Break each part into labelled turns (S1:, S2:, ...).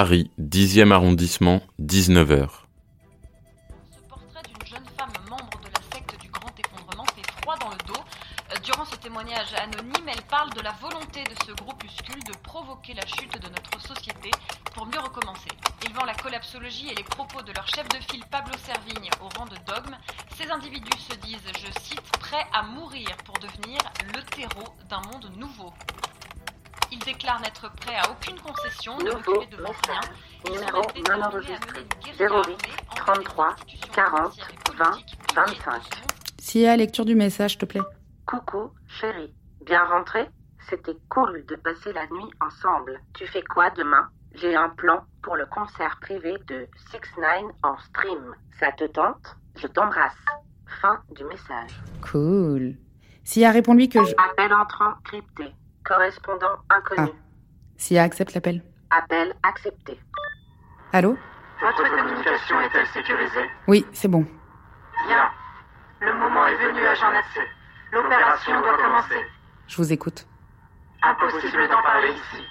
S1: Paris, 10e arrondissement, 19h.
S2: Ce portrait d'une jeune femme membre de la secte du grand effondrement fait froid dans le dos. Euh, Durant ce témoignage anonyme, elle parle de la volonté de ce groupuscule de provoquer la chute de notre société pour mieux recommencer. Ils vend la collapsologie et les propos de leur chef de file Pablo Servigne au rang de dogme. Ces individus se disent, je cite, prêts à mourir pour devenir le terreau d'un monde nouveau. Ils déclarent n'être prêts à aucune concession, ne
S3: Nouveau
S2: reculer devant rien.
S3: message.
S2: Ils sont
S3: Numéro non
S2: à
S3: enregistré.
S2: mener une guérilla
S3: 08
S2: armée envers les
S3: 33
S2: institutions
S3: 40
S2: financières et
S3: 20
S2: politiques qui
S3: 25.
S2: refusent
S4: Sia, lecture du message, s'il te plaît.
S3: Coucou, chérie. Bien rentré? C'était cool de passer la nuit ensemble. Tu fais quoi demain? J'ai un plan pour le concert privé de 6 9 en stream. Ça te tente? Je t'embrasse. Fin du message.
S4: Cool. Sia, réponds-lui que je...
S3: Appel entrant crypté. Correspondant inconnu.
S4: Sia, accepte l'appel.
S3: Appel accepté.
S4: Allô
S3: Votre communication est-elle sécurisée?
S4: Oui, c'est bon.
S3: Bien. Le moment est venu à Jean Nassé. L'opération doit commencer.
S4: Je vous écoute.
S3: Impossible d'en parler ici.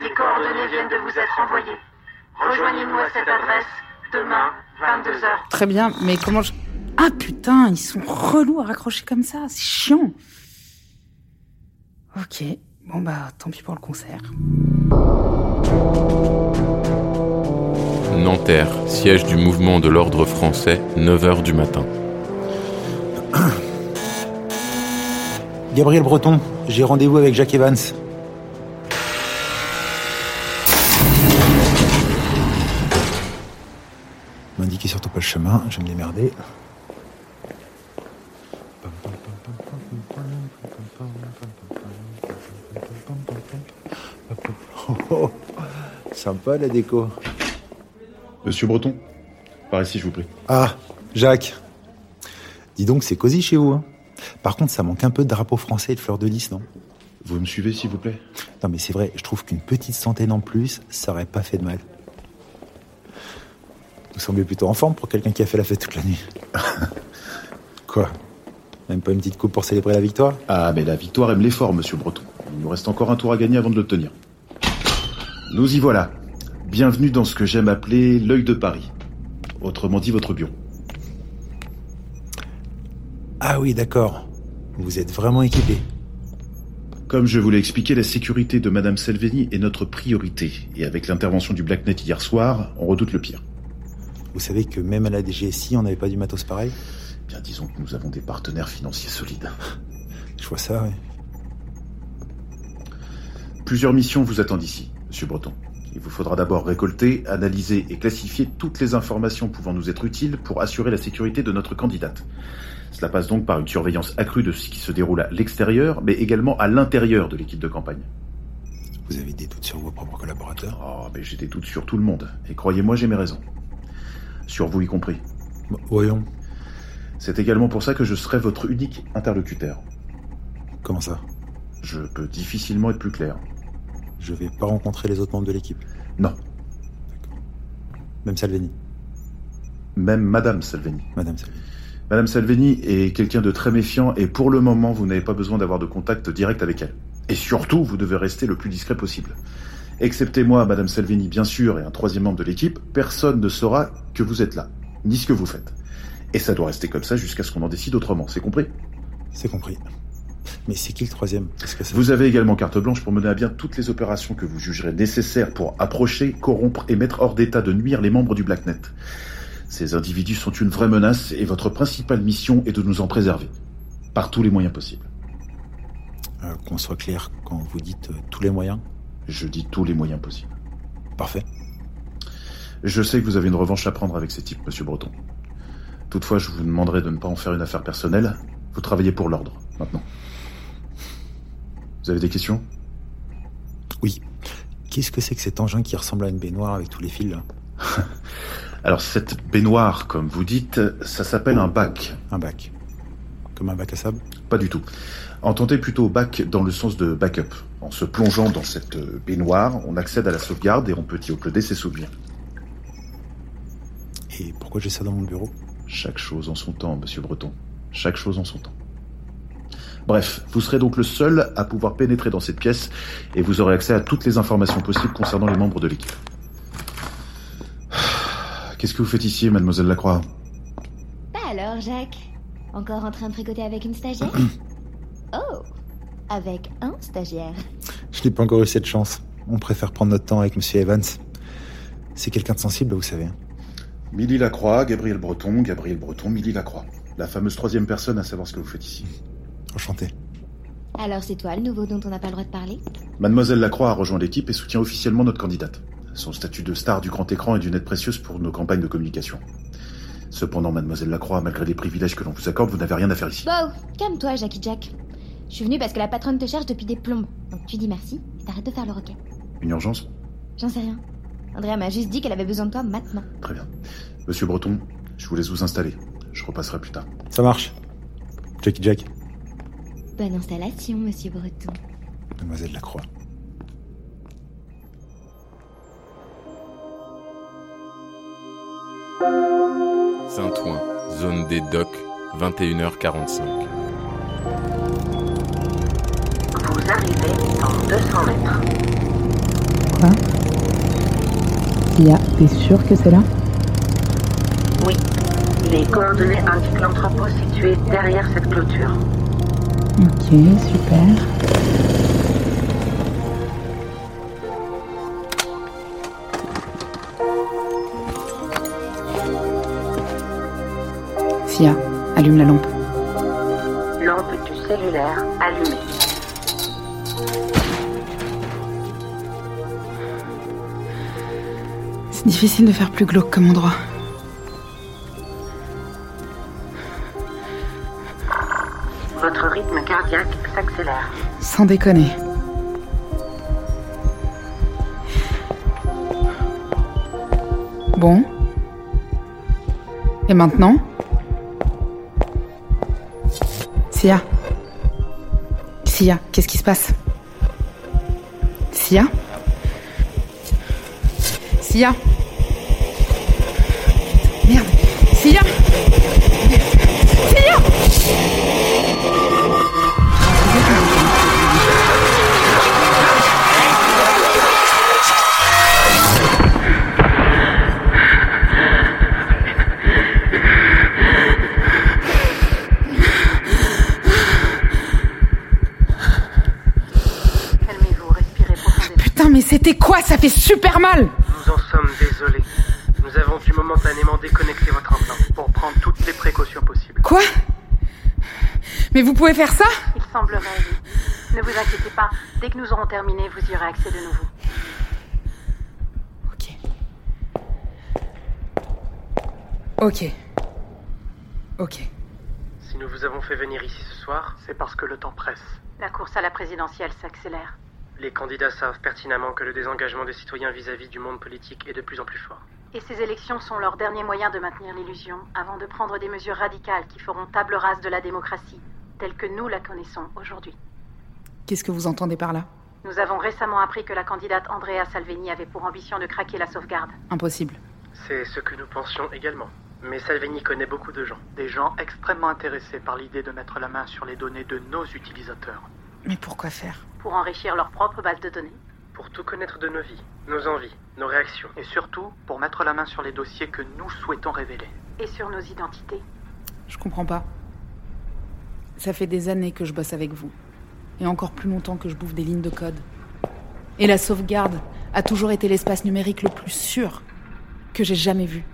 S3: Des coordonnées viennent de vous être envoyées. Rejoignez-nous à cette adresse demain, 22h.
S4: Très bien, mais comment je... Ah putain, ils sont relous à raccrocher comme ça, c'est chiant. Ok, bon bah tant pis pour le concert.
S1: Nanterre, siège du mouvement de l'ordre français, 9h du matin.
S5: Gabriel Breton, j'ai rendez-vous avec Jacques Evans. M'indiquer surtout pas le chemin, je vais me démerder. Sympa la déco.
S6: Monsieur Breton, par ici, je vous prie.
S5: Ah, Jacques. Dis donc, c'est cosy chez vous. Hein Par contre, ça manque un peu de drapeau français et de fleurs de lys, non?
S6: Vous me suivez, s'il vous plaît?
S5: Non, mais c'est vrai, je trouve qu'une petite centaine en plus, ça aurait pas fait de mal. Vous semblez plutôt en forme pour quelqu'un qui a fait la fête toute la nuit. Quoi? Même pas une petite coupe pour célébrer la victoire?
S6: Ah, mais la victoire aime l'effort, monsieur Breton. Il nous reste encore un tour à gagner avant de l'obtenir. Nous y voilà. Bienvenue dans ce que j'aime appeler l'œil de Paris. Autrement dit, votre bureau.
S5: Ah oui, d'accord. Vous êtes vraiment équipé.
S6: Comme je vous l'ai expliqué, la sécurité de Madame Selveni est notre priorité. Et avec l'intervention du Blacknet hier soir, on redoute le pire.
S5: Vous savez que même à la DGSI, on n'avait pas du matos pareil?
S6: Bien, disons que nous avons des partenaires financiers solides.
S5: Je vois ça, ouais.
S6: Plusieurs missions vous attendent ici, monsieur Breton. Il vous faudra d'abord récolter, analyser et classifier toutes les informations pouvant nous être utiles pour assurer la sécurité de notre candidate. Cela passe donc par une surveillance accrue de ce qui se déroule à l'extérieur, mais également à l'intérieur de l'équipe de campagne.
S5: Vous avez des doutes sur vos propres collaborateurs?
S6: Oh, mais j'ai des doutes sur tout le monde. Et croyez-moi, j'ai mes raisons. Sur vous y compris.
S5: Bon, Voyons.
S6: C'est également pour ça que je serai votre unique interlocuteur.
S5: Comment ça?
S6: Je peux difficilement être plus clair.
S5: Je vais pas rencontrer les autres membres de l'équipe.
S6: Non.
S5: Même Salveni.
S6: Même Madame Salveni.
S5: Madame Salveni.
S6: Madame Salveni est quelqu'un de très méfiant et pour le moment, vous n'avez pas besoin d'avoir de contact direct avec elle. Et surtout, vous devez rester le plus discret possible. Excepté moi, Madame Salvini, bien sûr, et un troisième membre de l'équipe, personne ne saura que vous êtes là, ni ce que vous faites. Et ça doit rester comme ça jusqu'à ce qu'on en décide autrement, c'est compris?
S5: C'est compris. Mais c'est qui le troisième? Que
S6: Vous avez également carte blanche pour mener à bien toutes les opérations que vous jugerez nécessaires pour approcher, corrompre et mettre hors d'état de nuire les membres du Blacknet. Ces individus sont une vraie menace et votre principale mission est de nous en préserver. Par tous les moyens possibles.
S5: Euh, Qu'on soit clair, quand vous dites euh, tous les moyens?
S6: Je dis tous les moyens possibles.
S5: Parfait.
S6: Je sais que vous avez une revanche à prendre avec ces types, monsieur Breton. Toutefois, je vous demanderai de ne pas en faire une affaire personnelle. Vous travaillez pour l'ordre, maintenant. Vous avez des questions?
S5: Oui. Qu'est-ce que c'est que cet engin qui ressemble à une baignoire avec tous les fils là?
S6: Alors, cette baignoire, comme vous dites, ça s'appelle un bac.
S5: Un bac. Comme un bac à sable?
S6: Pas du tout. Entendez plutôt bac dans le sens de backup. En se plongeant dans cette baignoire, on accède à la sauvegarde et on peut y uploader ses souvenirs.
S5: Et pourquoi j'ai ça dans mon bureau?
S6: Chaque chose en son temps, monsieur Breton. Chaque chose en son temps. Bref, vous serez donc le seul à pouvoir pénétrer dans cette pièce et vous aurez accès à toutes les informations possibles concernant les membres de l'équipe. Qu'est-ce que vous faites ici, mademoiselle Lacroix?
S7: Bah alors, Jacques Encore en train de tricoter avec une stagiaire? Oh Avec un stagiaire.
S5: Je n'ai pas encore eu cette chance. On préfère prendre notre temps avec Monsieur Evans. C'est quelqu'un de sensible, vous savez.
S6: Milly Lacroix, Gabriel Breton, Gabriel Breton, Milly Lacroix. La fameuse troisième personne à savoir ce que vous faites ici.
S5: Enchanté.
S7: Alors c'est toi le nouveau dont on n'a pas le droit de parler?
S6: Mademoiselle Lacroix a rejoint l'équipe et soutient officiellement notre candidate. Son statut de star du grand écran est d'une aide précieuse pour nos campagnes de communication. Cependant, mademoiselle Lacroix, malgré les privilèges que l'on vous accorde, vous n'avez rien à faire ici.
S7: Wow Calme-toi, Jackie Jack. Je suis venue parce que la patronne te cherche depuis des plombes. Donc tu dis merci et t'arrêtes de faire le requin.
S6: Une urgence?
S7: J'en sais rien. Andrea m'a juste dit qu'elle avait besoin de toi maintenant.
S6: Très bien. Monsieur Breton, je vous laisse vous installer. Je repasserai plus tard.
S5: Ça marche. Jackie Jack.
S7: Bonne installation, monsieur Breton.
S5: Mademoiselle Lacroix.
S1: Saint-Ouen, zone des docks, 21h45.
S3: Vous arrivez dans 200 mètres.
S4: Quoi? Sia, t'es sûr que c'est là?
S3: Oui. Les coordonnées indiquent l'entrepôt situé derrière cette clôture.
S4: Ok, super. Sia, allume la lampe.
S3: Lampe du cellulaire allumée.
S4: C'est difficile de faire plus glauque comme endroit.
S3: Votre rythme cardiaque s'accélère.
S4: Sans déconner. Bon. Et maintenant? Sia Sia, qu'est-ce qui se passe? Sia Sia Ça fait super mal
S8: Nous en sommes désolés. Nous avons dû momentanément déconnecter votre implant pour prendre toutes les précautions possibles.
S4: Quoi? Mais vous pouvez faire ça?
S9: Il semblerait, oui. Ne vous inquiétez pas, dès que nous aurons terminé, vous y aurez accès de nouveau.
S4: Ok. Ok. Ok.
S8: Si nous vous avons fait venir ici ce soir, c'est parce que le temps presse.
S9: La course à la présidentielle s'accélère.
S8: Les candidats savent pertinemment que le désengagement des citoyens vis-à-vis du monde politique est de plus en plus fort.
S9: Et ces élections sont leur dernier moyen de maintenir l'illusion avant de prendre des mesures radicales qui feront table rase de la démocratie, telle que nous la connaissons aujourd'hui.
S4: Qu'est-ce que vous entendez par là?
S9: Nous avons récemment appris que la candidate Andrea Salvini avait pour ambition de craquer la sauvegarde.
S4: Impossible.
S8: C'est ce que nous pensions également. Mais Salvini connaît beaucoup de gens. Des gens extrêmement intéressés par l'idée de mettre la main sur les données de nos utilisateurs.
S4: Mais pourquoi faire?
S9: Pour enrichir leur propre base de données.
S8: Pour tout connaître de nos vies, nos envies, nos réactions.
S10: Et surtout, pour mettre la main sur les dossiers que nous souhaitons révéler.
S9: Et sur nos identités.
S4: Je comprends pas. Ça fait des années que je bosse avec vous. Et encore plus longtemps que je bouffe des lignes de code. Et la sauvegarde a toujours été l'espace numérique le plus sûr que j'ai jamais vu.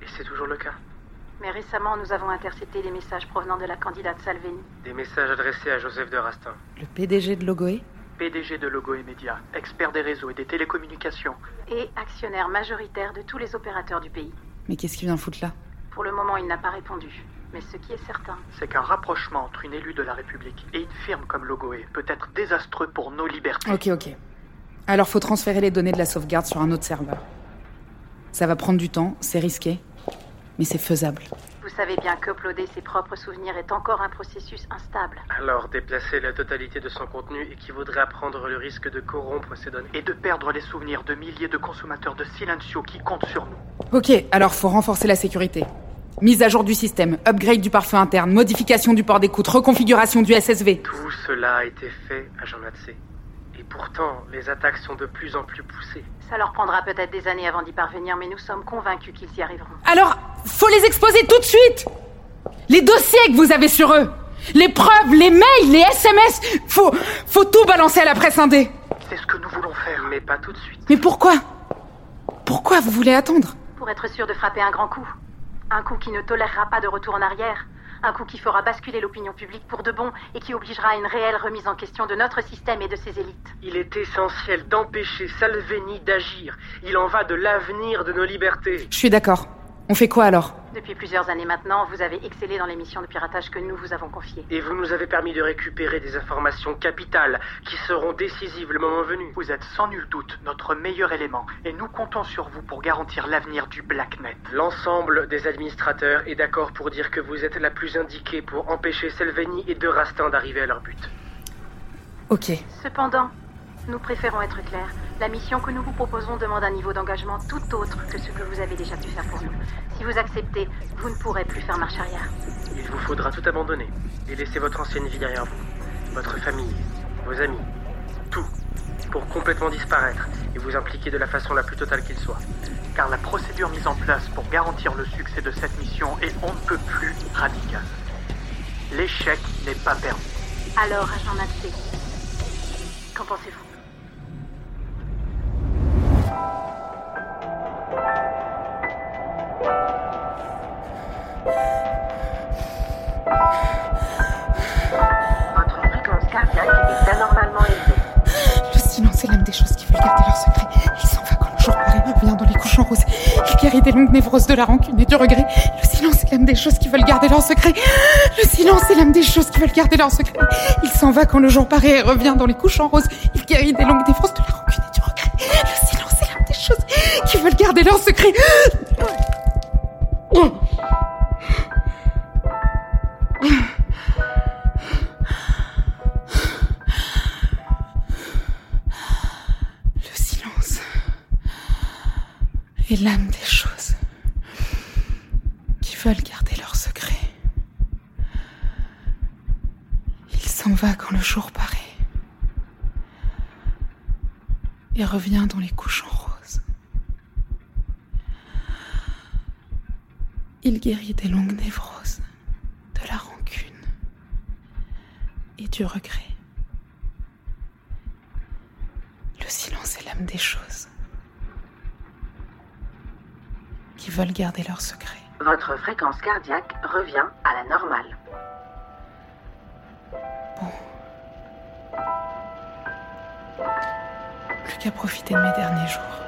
S8: Et c'est toujours le cas.
S9: Mais récemment, nous avons intercepté les messages provenant de la candidate Salvini.
S8: Des messages adressés à Joseph de Rastin.
S4: Le PDG de Logoé
S10: PDG de Logo et Média, expert des réseaux et des télécommunications.
S9: Et actionnaire majoritaire de tous les opérateurs du pays.
S4: Mais qu'est-ce qu'il vient foutre là?
S9: Pour le moment, il n'a pas répondu. Mais ce qui est certain,
S10: c'est qu'un rapprochement entre une élue de la République et une firme comme Logoé peut être désastreux pour nos libertés.
S4: Ok, ok. Alors faut transférer les données de la sauvegarde sur un autre serveur. Ça va prendre du temps, c'est risqué, mais c'est faisable.
S9: vous savez bien qu'uploader ses propres souvenirs est encore un processus instable.
S8: Alors, déplacer la totalité de son contenu équivaudrait à prendre le risque de corrompre ces données.
S10: Et de perdre les souvenirs de milliers de consommateurs de Silencio qui comptent sur nous.
S4: Ok, alors faut renforcer la sécurité. Mise à jour du système, upgrade du pare-feu interne, modification du port d'écoute, reconfiguration du SSV.
S8: Tout cela a été fait à Jean Matsé. Et pourtant, les attaques sont de plus en plus poussées.
S9: Ça leur prendra peut-être des années avant d'y parvenir, mais nous sommes convaincus qu'ils y arriveront.
S4: Alors, faut les exposer tout de suite Les dossiers que vous avez sur eux Les preuves, les mails, les SMS Faut, faut tout balancer à la presse indé
S10: C'est ce que nous voulons faire.
S8: Mais pas tout de suite.
S4: Mais pourquoi? Pourquoi vous voulez attendre?
S9: Pour être sûr de frapper un grand coup. Un coup qui ne tolérera pas de retour en arrière. Un coup qui fera basculer l'opinion publique pour de bon et qui obligera à une réelle remise en question de notre système et de ses élites.
S8: Il est essentiel d'empêcher Salvini d'agir. Il en va de l'avenir de nos libertés.
S4: Je suis d'accord. On fait quoi alors?
S9: Depuis plusieurs années maintenant, vous avez excellé dans les missions de piratage que nous vous avons confiées.
S8: Et vous nous avez permis de récupérer des informations capitales qui seront décisives le moment venu.
S10: Vous êtes sans nul doute notre meilleur élément et nous comptons sur vous pour garantir l'avenir du Blacknet.
S8: L'ensemble des administrateurs est d'accord pour dire que vous êtes la plus indiquée pour empêcher Salvini et De Rastin d'arriver à leur but.
S4: Ok.
S9: Cependant, nous préférons être clairs. La mission que nous vous proposons demande un niveau d'engagement tout autre que ce que vous avez déjà pu faire pour nous. Si vous acceptez, vous ne pourrez plus faire marche arrière.
S8: Il vous faudra tout abandonner et laisser votre ancienne vie derrière vous, votre famille, vos amis, tout, pour complètement disparaître et vous impliquer de la façon la plus totale qu'il soit.
S10: Car la procédure mise en place pour garantir le succès de cette mission est on ne peut plus radicale. L'échec n'est pas permis.
S9: Alors, agent Matsé, qu'en pensez-vous?
S4: Veulent garder leur secret. Il s'en va quand le jour paraît, revient dans les couches en rose. Il guérit des longues névroses de la rancune et du regret. Le silence est l'âme des choses qui veulent garder leur secret. Le silence est l'âme des choses qui veulent garder leur secret. Il s'en va quand le jour paraît et revient dans les couches en rose. Il guérit des longues névroses de la rancune et du regret. Le silence est l'âme des choses qui veulent garder leur secret. Revient dans les couches en rose. Il guérit des longues névroses, de la rancune et du regret. Le silence est l'âme des choses qui veulent garder leur secret.
S3: Votre fréquence cardiaque revient à la normale.
S4: qu'à profiter de mes derniers jours.